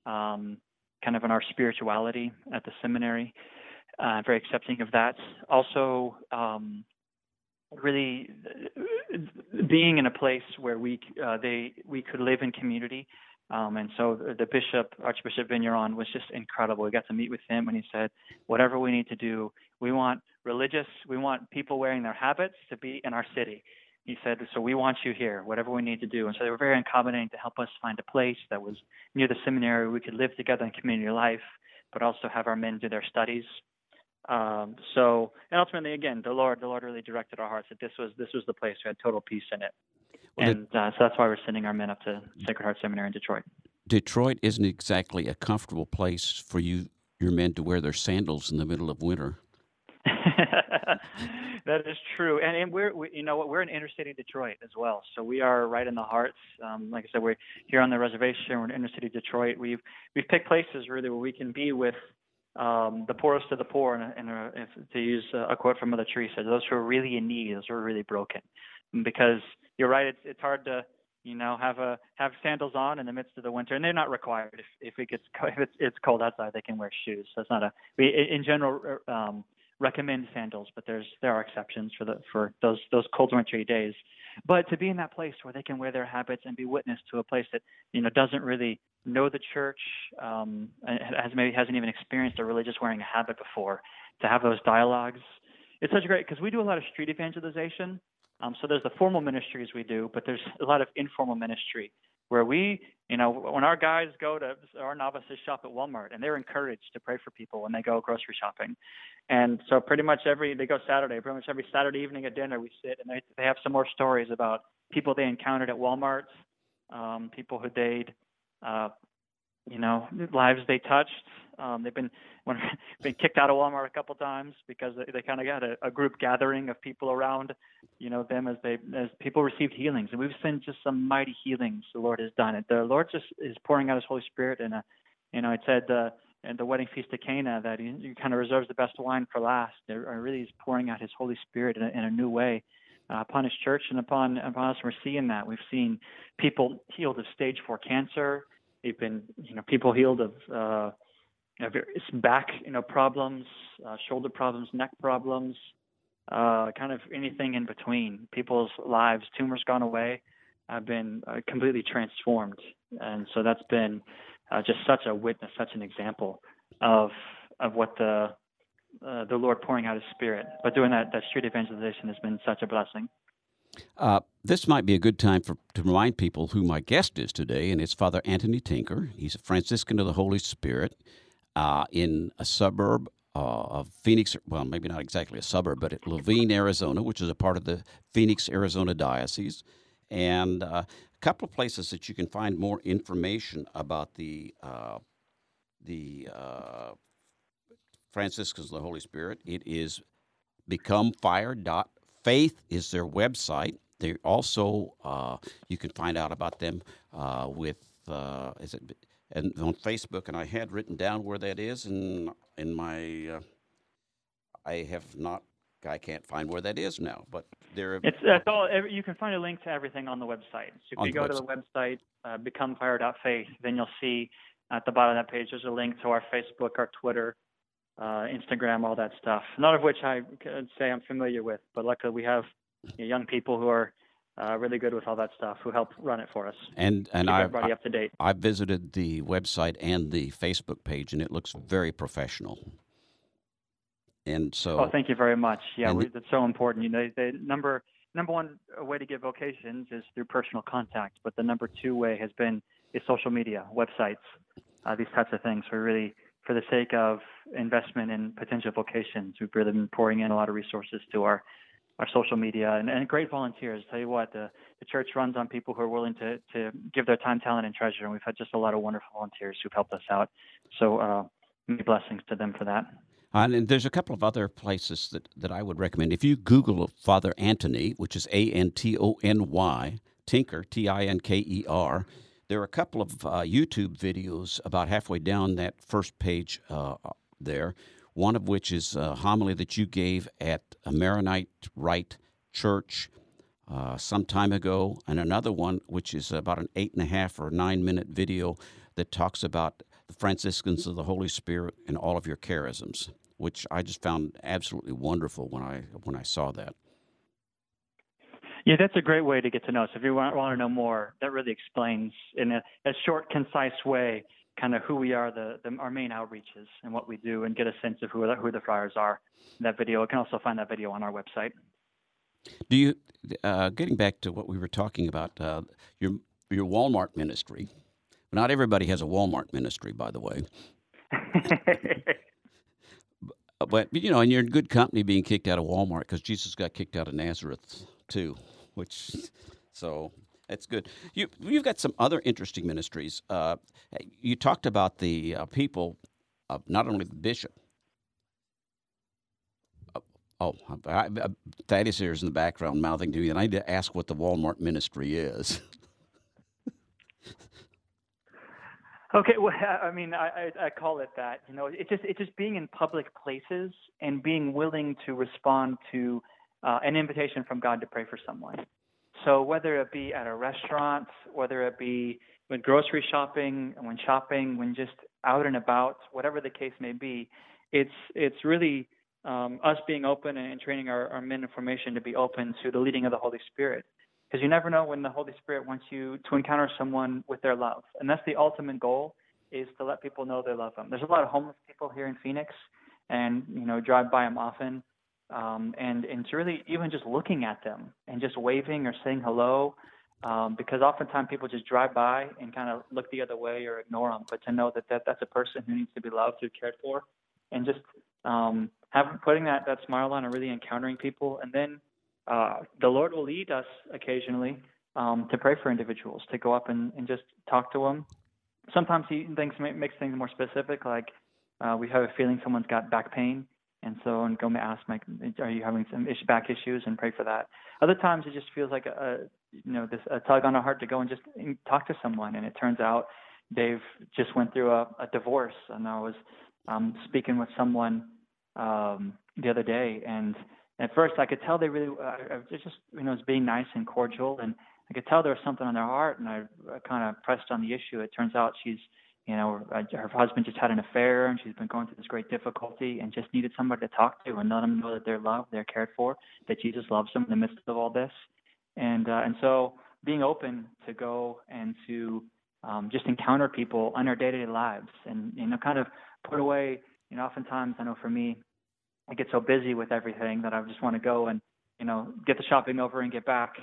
Um, kind of in our spirituality at the seminary. Uh, very accepting of that. Also, um, really uh, being in a place where we uh, they we could live in community. Um, and so the bishop, Archbishop Vigneron, was just incredible. We got to meet with him, and he said, "Whatever we need to do, we want religious, we want people wearing their habits to be in our city." He said, "So we want you here, whatever we need to do." And so they were very accommodating to help us find a place that was near the seminary. We could live together in community life, but also have our men do their studies. Um, so, and ultimately, again, the Lord, the Lord really directed our hearts that this was this was the place we had total peace in it. And uh, so that's why we're sending our men up to Sacred Heart Seminary in Detroit. Detroit isn't exactly a comfortable place for you your men to wear their sandals in the middle of winter. that is true, and, and we're we, you know what we're in inner city Detroit as well, so we are right in the hearts. Um, like I said, we're here on the reservation. We're in inner city Detroit. We've we've picked places really where we can be with um, the poorest of the poor, and, and uh, if, to use a quote from Mother Teresa, those who are really in need, those who are really broken, because you're right. It's it's hard to you know have a have sandals on in the midst of the winter, and they're not required. If if it gets if it's it's cold outside, they can wear shoes. So it's not a we in general um, recommend sandals, but there's there are exceptions for the for those those cold wintry days. But to be in that place where they can wear their habits and be witness to a place that you know doesn't really know the church, um, has maybe hasn't even experienced a religious wearing a habit before, to have those dialogues, it's such great because we do a lot of street evangelization. Um, so there's the formal ministries we do, but there's a lot of informal ministry where we, you know, when our guys go to our novices shop at Walmart and they're encouraged to pray for people when they go grocery shopping. And so pretty much every they go Saturday, pretty much every Saturday evening at dinner we sit and they they have some more stories about people they encountered at Walmart, um, people who they'd uh, you know, lives they touched. Um, they've been when, been kicked out of Walmart a couple times because they, they kind of got a, a group gathering of people around, you know, them as they as people received healings, and we've seen just some mighty healings. The Lord has done it. The Lord just is pouring out His Holy Spirit, and you know, it said uh, at the wedding feast of Cana that He, he kind of reserves the best wine for last. There really is pouring out His Holy Spirit in a, in a new way. Uh, upon his church and upon upon us. We're seeing that. We've seen people healed of stage four cancer. They've been, you know, people healed of uh, various back, you know, problems, uh, shoulder problems, neck problems, uh, kind of anything in between. People's lives, tumors gone away, have been uh, completely transformed, and so that's been uh, just such a witness, such an example of of what the uh, the Lord pouring out His Spirit. But doing that that street evangelization has been such a blessing. Uh, this might be a good time for to remind people who my guest is today, and it's Father Antony Tinker. He's a Franciscan of the Holy Spirit uh, in a suburb uh, of Phoenix. Well, maybe not exactly a suburb, but at Laveen, Arizona, which is a part of the Phoenix, Arizona diocese, and uh, a couple of places that you can find more information about the uh, the uh, Franciscans of the Holy Spirit. It is becomefire.org Faith is their website. They also uh, you can find out about them uh, with uh, is it and on Facebook, and I had written down where that is, and in my uh, I have not. I can't find where that is now, but there. It's, it's all. You can find a link to everything on the website. So if you go website. to the website, uh, becomefire.faith, then you'll see at the bottom of that page there's a link to our Facebook, our Twitter, uh, Instagram, all that stuff. None of which I could say I'm familiar with, but luckily we have you know, young people who are uh, really good with all that stuff who help run it for us. And and I everybody up to date. I visited the website and the Facebook page, and it looks very professional. And so, oh, thank you very much. Yeah, we, that's so important. You know, the number number one way to get vocations is through personal contact, but the number two way has been is social media, websites, uh, these types of things. We're really for the sake of investment in potential vocations, we've really been pouring in a lot of resources to our our social media and, and great volunteers. Tell you what, the, the church runs on people who are willing to, to give their time, talent, and treasure. And we've had just a lot of wonderful volunteers who've helped us out. So uh, many blessings to them for that. Uh, and there's a couple of other places that, that I would recommend. If you Google Father Antony, which is A N T O N Y, Tinker, T I N K E R, there are a couple of uh, YouTube videos about halfway down that first page uh, there. One of which is a homily that you gave at a Maronite Rite Church uh, some time ago, and another one which is about an eight and a half or nine minute video that talks about the Franciscans of the Holy Spirit and all of your charisms, which I just found absolutely wonderful when I when I saw that. Yeah, that's a great way to get to know us. If you want, want to know more, that really explains in a, a short, concise way kind of who we are, the, the, our main outreaches and what we do, and get a sense of who the, who the friars are. That video, you can also find that video on our website. Do you, uh, getting back to what we were talking about, uh, your your Walmart ministry? Not everybody has a Walmart ministry, by the way. but you know, and you're in good company being kicked out of Walmart because Jesus got kicked out of Nazareth too, which so that's good. You you've got some other interesting ministries. Uh, you talked about the uh, people, uh, not only the bishop. Uh, oh, I, I, Thaddeus here is in the background mouthing to me, and I need to ask what the Walmart ministry is. Okay, well, I mean, I, I, I call it that. You know, it's just it's just being in public places and being willing to respond to uh, an invitation from God to pray for someone. So whether it be at a restaurant, whether it be when grocery shopping, when shopping, when just out and about, whatever the case may be, it's it's really um, us being open and, training our, our men in formation to be open to the leading of the Holy Spirit because you never know when the Holy Spirit wants you to encounter someone with their love, and that's the ultimate goal is to let people know they love them. There's a lot of homeless people here in Phoenix, and you know drive by them often, um, and and to really even just looking at them and just waving or saying hello, um, because oftentimes people just drive by and kind of look the other way or ignore them. But to know that, that that's a person who needs to be loved, or cared for, and just um, having putting that that smile on and really encountering people, and then uh, the Lord will lead us occasionally um, to pray for individuals, to go up and, and just talk to them. Sometimes he things makes things more specific, like uh, we have a feeling someone's got back pain, and so and go ask, like, are you having some back issues, and pray for that. Other times it just feels like a, you know this a tug on our heart to go and just talk to someone, and it turns out Dave just went through a, a divorce, and I was um, speaking with someone um, the other day, and at first I could tell they really uh, just you know was being nice and cordial, and I could tell there was something on their heart, and I, I kind of pressed on the issue. It turns out she's you know uh, her husband just had an affair, and she's been going through this great difficulty, and just needed somebody to talk to and let them know that they're loved, they're cared for, that Jesus loves them in the midst of all this, and uh, and so being open to go and to um, just encounter people in our day-to-day lives, and you know kind of put away. You know, oftentimes I know for me, I get so busy with everything that I just want to go and you know get the shopping over and get back.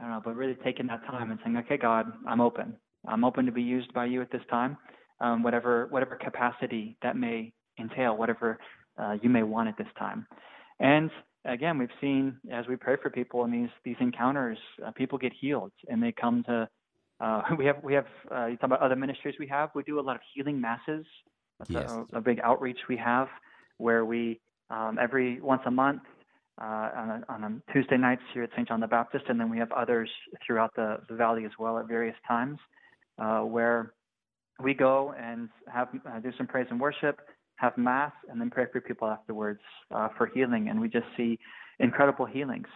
I don't know, but really taking that time and saying, okay, God, I'm open. I'm open to be used by you at this time, um, whatever whatever capacity that may entail, whatever uh, you may want at this time. And again, we've seen as we pray for people in these these encounters, uh, people get healed and they come to. Uh, we have we have uh, you talk about other ministries we have. We do a lot of healing masses. That's yes. a, a big outreach we have where we um, every once a month uh, on, a, on a Tuesday nights here at St. John the Baptist, and then we have others throughout the, the valley as well at various times, uh, where we go and have uh, do some praise and worship, have mass, and then pray for people afterwards uh, for healing, and we just see incredible healings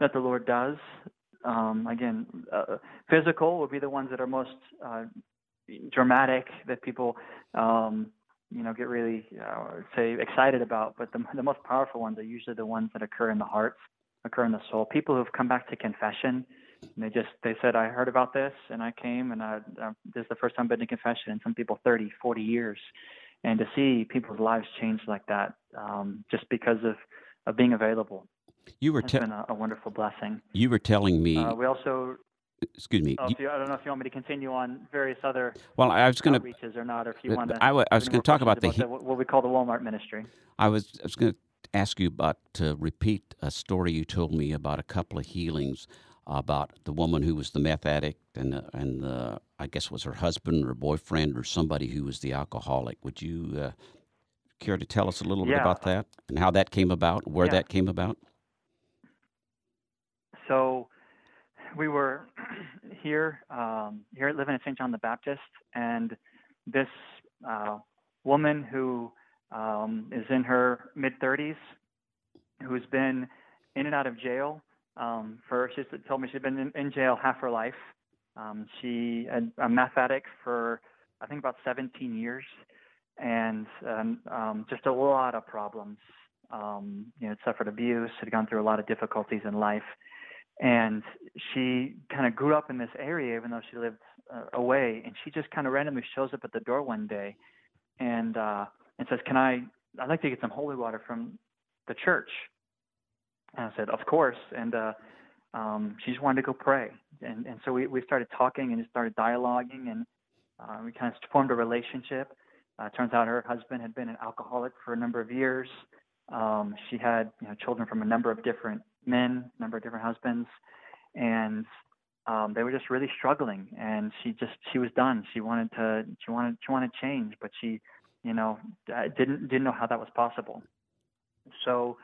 that the Lord does. Um, again, uh, physical will be the ones that are most uh, dramatic that people um, you know get really uh, say excited about. But the, the most powerful ones are usually the ones that occur in the heart occur in the soul. People who've come back to confession they just they said i heard about this and i came and I, uh, this is the first time i've been to confession in some people 30 40 years and to see people's lives change like that um, just because of of being available you were te- been a, a, wonderful blessing you were telling me uh, we also excuse me. Oh, you, I don't know if you want me to continue on various other well, I was going to reaches or not, or if you want to. I, w- I was going to talk about, about the, the, what we call the Walmart ministry. I was I was going to ask you about to repeat a story you told me about a couple of healings about the woman who was the meth addict and the, and the, I guess was her husband or boyfriend or somebody who was the alcoholic. Would you uh, care to tell us a little yeah. bit about that and how that came about, where yeah. that came about? So we were here um, here living at St. John the Baptist, and this uh, woman who um, is in her mid 30s, who's been in and out of jail um, for she told me she'd been in, in jail half her life. Um, she had a meth addict for I think about 17 years, and um, just a lot of problems. Um, you know, suffered abuse, had gone through a lot of difficulties in life and she kind of grew up in this area, even though she lived uh, away. And she just kind of randomly shows up at the door one day, and uh, and says, "Can I? I'd like to get some holy water from the church." And I said, "Of course." And uh, um, she just wanted to go pray, and and so we we started talking and just started dialoguing, and uh, we kind of formed a relationship. Uh, turns out her husband had been an alcoholic for a number of years. Um, she had you know, children from a number of different men, a number of different husbands, and um, they were just really struggling. And she just she was done. She wanted to she wanted she wanted change, but she you know didn't didn't know how that was possible. So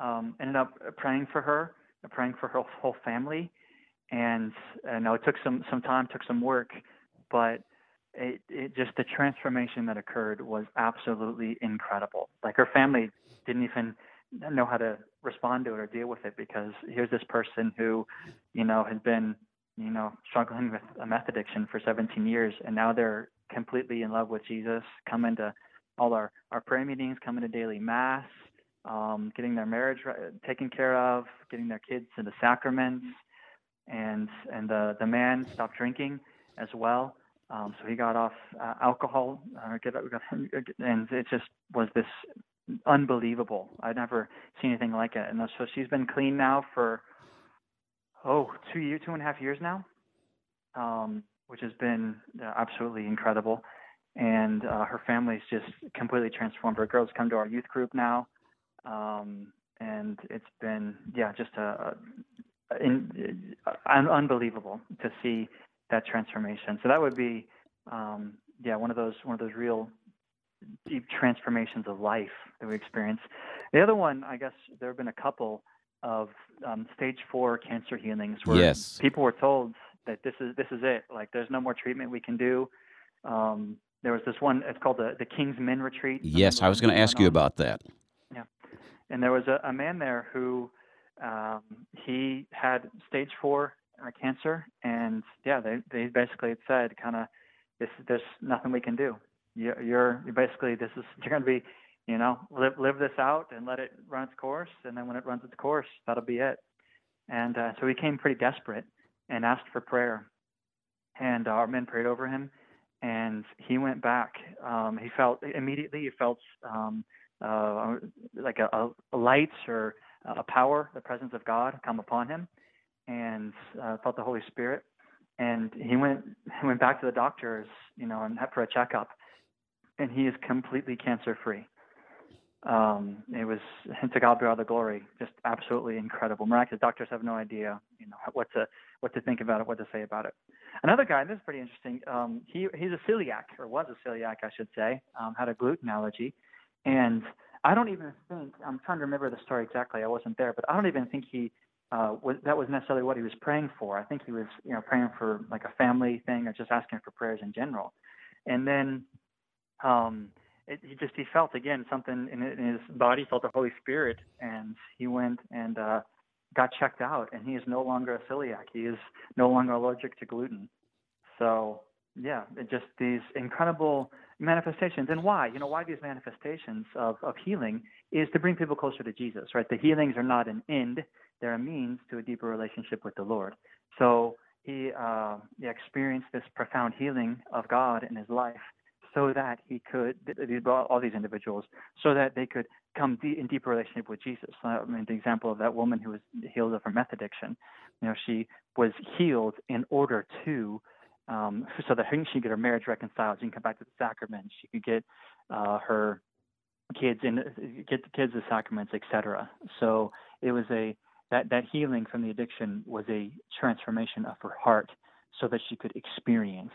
um, ended up praying for her, praying for her whole family, and I know it took some some time, took some work, but it, it just the transformation that occurred was absolutely incredible. Like her family didn't even know how to respond to it or deal with it because here's this person who, you know, has been, you know, struggling with a meth addiction for 17 years, and now they're completely in love with Jesus, coming to all our our prayer meetings, coming to daily mass, um, getting their marriage taken care of, getting their kids into sacraments, and and the the man stopped drinking as well. Um, so he got off uh, alcohol, uh, get, got, and it just was this unbelievable. I'd never seen anything like it. And so she's been clean now for oh two years, two and a half years now, um, which has been uh, absolutely incredible. And uh, her family's just completely transformed. Her girls come to our youth group now, um, and it's been yeah, just a, a in, unbelievable to see that transformation. So that would be, um, yeah, one of those one of those real deep transformations of life that we experience. The other one, I guess, there have been a couple of um, stage four cancer healings where yes. people were told that this is this is it. Like, there's no more treatment we can do. Um, there was this one. It's called the the King's Men Retreat. Yes, I was going to ask you about that. And there was a, a man there who um, he had stage four uh, cancer, and yeah, they they basically said kind of this there's nothing we can do. You're, you're basically this is you're going to be you know live live this out and let it run its course, and then when it runs its course, that'll be it. And uh, so he came pretty desperate and asked for prayer, and our men prayed over him, and he went back. Um, he felt immediately he felt um, uh, like a, a or a power, the presence of God come upon him and uh, felt the Holy Spirit. And he went he went back to the doctors, you know, and had for a checkup, and he is completely cancer free. Um, it was to God be all the glory, just absolutely incredible, miraculous. Doctors have no idea, you know, what to what to think about it, what to say about it. Another guy, this is pretty interesting. Um, he he's a celiac, or was a celiac, I should say. Um, had a gluten allergy, and I don't even think I'm trying to remember the story exactly. I wasn't there, but I don't even think he uh, was, that was necessarily what he was praying for. I think he was, you know, praying for like a family thing or just asking for prayers in general. And then um, it, he just he felt again something in, in his body, felt the Holy Spirit, and he went and uh, got checked out, and he is no longer a celiac. He is no longer allergic to gluten. So yeah, just these incredible manifestations. And why? You know, why these manifestations of, of healing is to bring people closer to Jesus, right? The healings are not an end, they're a means to a deeper relationship with the Lord. So he, uh, he experienced this profound healing of God in his life so that he could, all these individuals, so that they could come in deeper relationship with Jesus. I mean, the example of that woman who was healed of her meth addiction, you know, she was healed in order to, um, so that she could get her marriage reconciled, she can come back to the sacrament, she could get uh, her kids in, get the kids the sacraments, etc. So it was a that that healing from the addiction was a transformation of her heart so that she could experience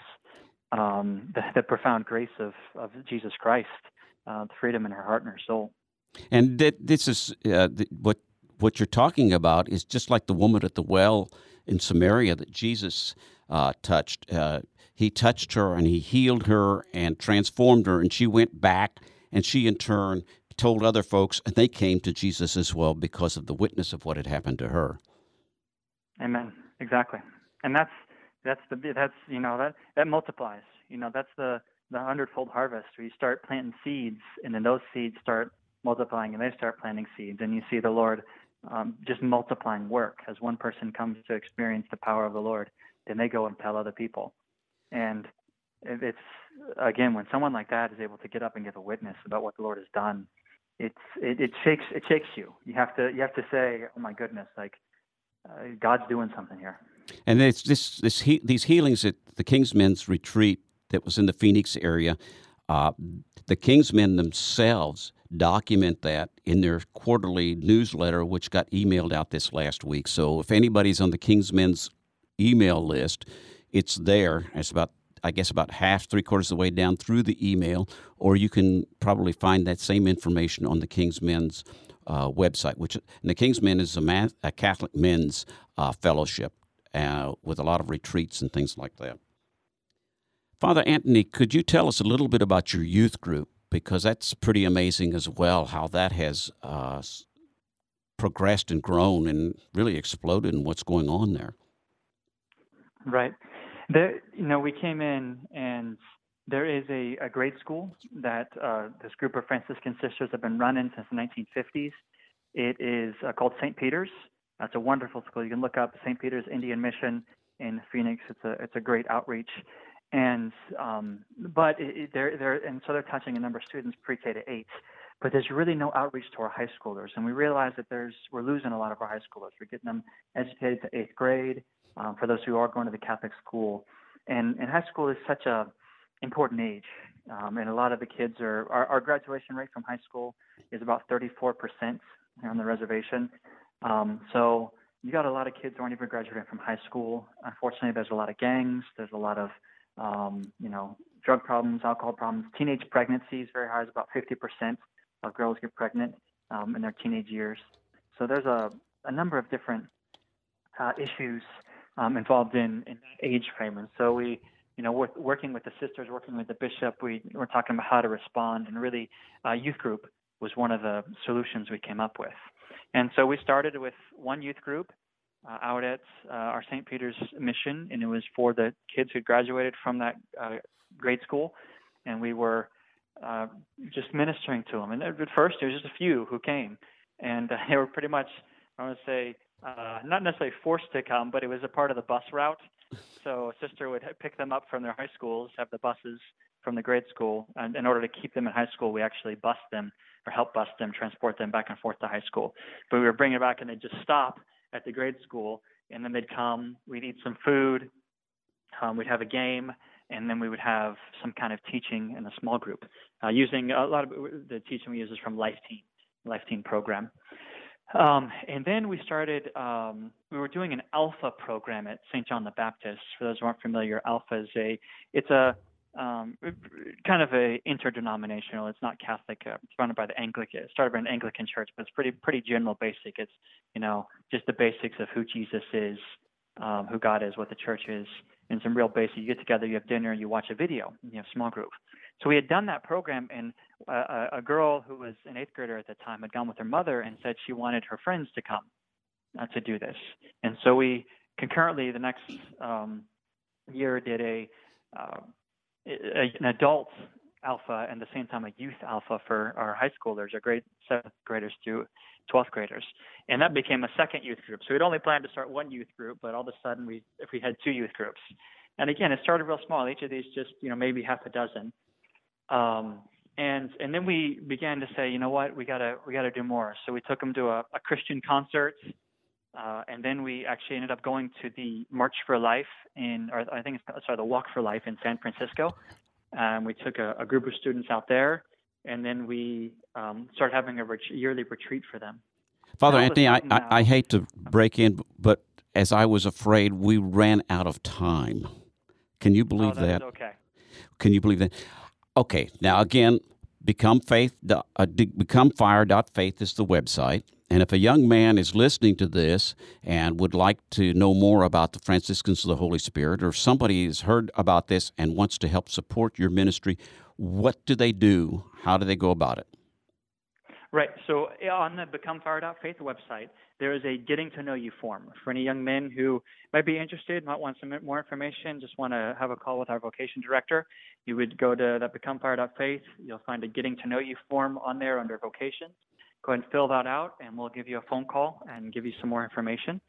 um, the, the, profound grace of, of Jesus Christ, uh, freedom in her heart and her soul. And that this is uh, what what you're talking about is just like the woman at the well in Samaria that Jesus uh, touched. Uh, he touched her and he healed her and transformed her, and she went back and she in turn told other folks, and they came to Jesus as well because of the witness of what had happened to her. Amen. Exactly. And that's that's the that's you know that that multiplies. You know that's the the hundredfold harvest where you start planting seeds, and then those seeds start multiplying, and they start planting seeds, and you see the Lord um, just multiplying work. As one person comes to experience the power of the Lord, then they go and tell other people. And it's again when someone like that is able to get up and give a witness about what the Lord has done, it's it, it shakes it shakes you. You have to you have to say, oh my goodness, like uh, God's doing something here. And it's this this he, these healings at the Kingsmen's retreat that was in the Phoenix area. Uh, the Kingsmen themselves document that in their quarterly newsletter, which got emailed out this last week. So if anybody's on the Kingsmen's email list, it's there. It's about I guess about half, three quarters of the way down through the email, or you can probably find that same information on the Kingsmen's uh, website, which the Kingsmen is a, man, a Catholic men's uh, fellowship uh, with a lot of retreats and things like that. Father Antony, could you tell us a little bit about your youth group? Because that's pretty amazing as well, how that has uh, progressed and grown and really exploded and what's going on there. Right. There, you know, we came in and there is a, a grade school that uh, this group of Franciscan sisters have been running since the 1950s. It is uh, called St. Peter's. That's a wonderful school. You can look up St. Peter's Indian Mission in Phoenix. It's a it's a great outreach, and um, but it, they're they're and so they're touching a number of students pre-K to eight, but there's really no outreach to our high schoolers, and we realize that there's we're losing a lot of our high schoolers. We're getting them educated to eighth grade, um, for those who are going to the Catholic school. And, and high school is such a important age. Um, and a lot of the kids are, our, our graduation rate from high school is about 34% on the reservation. Um, so you got a lot of kids who aren't even graduating from high school. Unfortunately, there's a lot of gangs. There's a lot of, um, you know, drug problems, alcohol problems. Teenage pregnancy is very high. It's about 50% of girls get pregnant um, in their teenage years. So there's a, a number of different uh, issues um, involved in, in that age frame. And so we, you know, we're working with the sisters, working with the bishop, we were talking about how to respond. And really, uh, youth group was one of the solutions we came up with. And so we started with one youth group uh, out at uh, our St. Peter's mission, and it was for the kids who graduated from that uh, grade school. And we were uh, just ministering to them. And at first, there was just a few who came, and uh, they were pretty much, I want to say, uh, not necessarily forced to come, but it was a part of the bus route. So a sister would pick them up from their high schools, have the buses from the grade school, and in order to keep them in high school, we actually bus them or help bus them, transport them back and forth to high school. But we were bringing it back, and they'd just stop at the grade school, and then they'd come. We'd eat some food. Um, we'd have a game, and then we would have some kind of teaching in a small group, uh, using a lot of the teaching we use is from Life Teen, Life Teen program. Um, and then we started, um, we were doing an Alpha program at St. John the Baptist. For those who aren't familiar, Alpha is a, it's a um, kind of a interdenominational. It's not Catholic. Uh, it's run by the Anglican. It started by an Anglican church, but it's pretty pretty general, basic. It's you know just the basics of who Jesus is, um, who God is, what the church is, and some real basic. You get together, you have dinner, you watch a video, you have small group. So we had done that program, and a, a girl who was an eighth grader at the time had gone with her mother and said she wanted her friends to come uh, to do this. And so we concurrently the next um, year did a, uh, an adult alpha and the same time a youth alpha for our high schoolers, our grade seventh graders through 12th graders, and that became a second youth group. So we'd only planned to start one youth group, but all of a sudden we if we had two youth groups, and again it started real small. Each of these just you know maybe half a dozen, um, and and then we began to say, you know what, we gotta we gotta do more. So we took them to a, a Christian concert, uh, and then we actually ended up going to the March for Life in, or I think it's sorry, the Walk for Life in San Francisco. Um, we took a, a, group of students out there, and then we um, started having a ret- yearly retreat for them. Father Antony, I, I, I hate to break in, but as I was afraid, we ran out of time. Can you believe oh, that? that? okay. Can you believe that? Okay, now again, become faith, uh, become fire.faith is the website. And if a young man is listening to this and would like to know more about the Franciscans of the Holy Spirit, or somebody has heard about this and wants to help support your ministry, what do they do? How do they go about it? Right. So uh, on the Become Fire.faith website, there is a getting to know you form for any young men who might be interested, might want some more information, just want to have a call with our vocation director. You would go to that Become Fire.faith. You'll find a getting to know you form on there under vocations. Go ahead and fill that out, and we'll give you a phone call and give you some more information.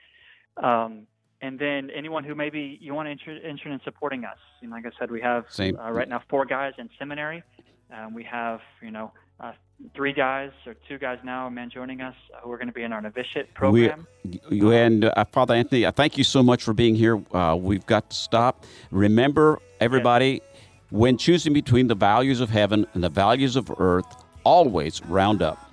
Um, and then anyone who maybe you want to inter- interested in supporting us, and like I said, we have uh, right now four guys in seminary. Um, we have you know uh, three guys or two guys now, a man joining us uh, who are going to be in our novitiate program. You and uh, Father Antony, I thank you so much for being here. Uh, we've got to stop. Remember, everybody, when choosing between the values of heaven and the values of earth, always round up.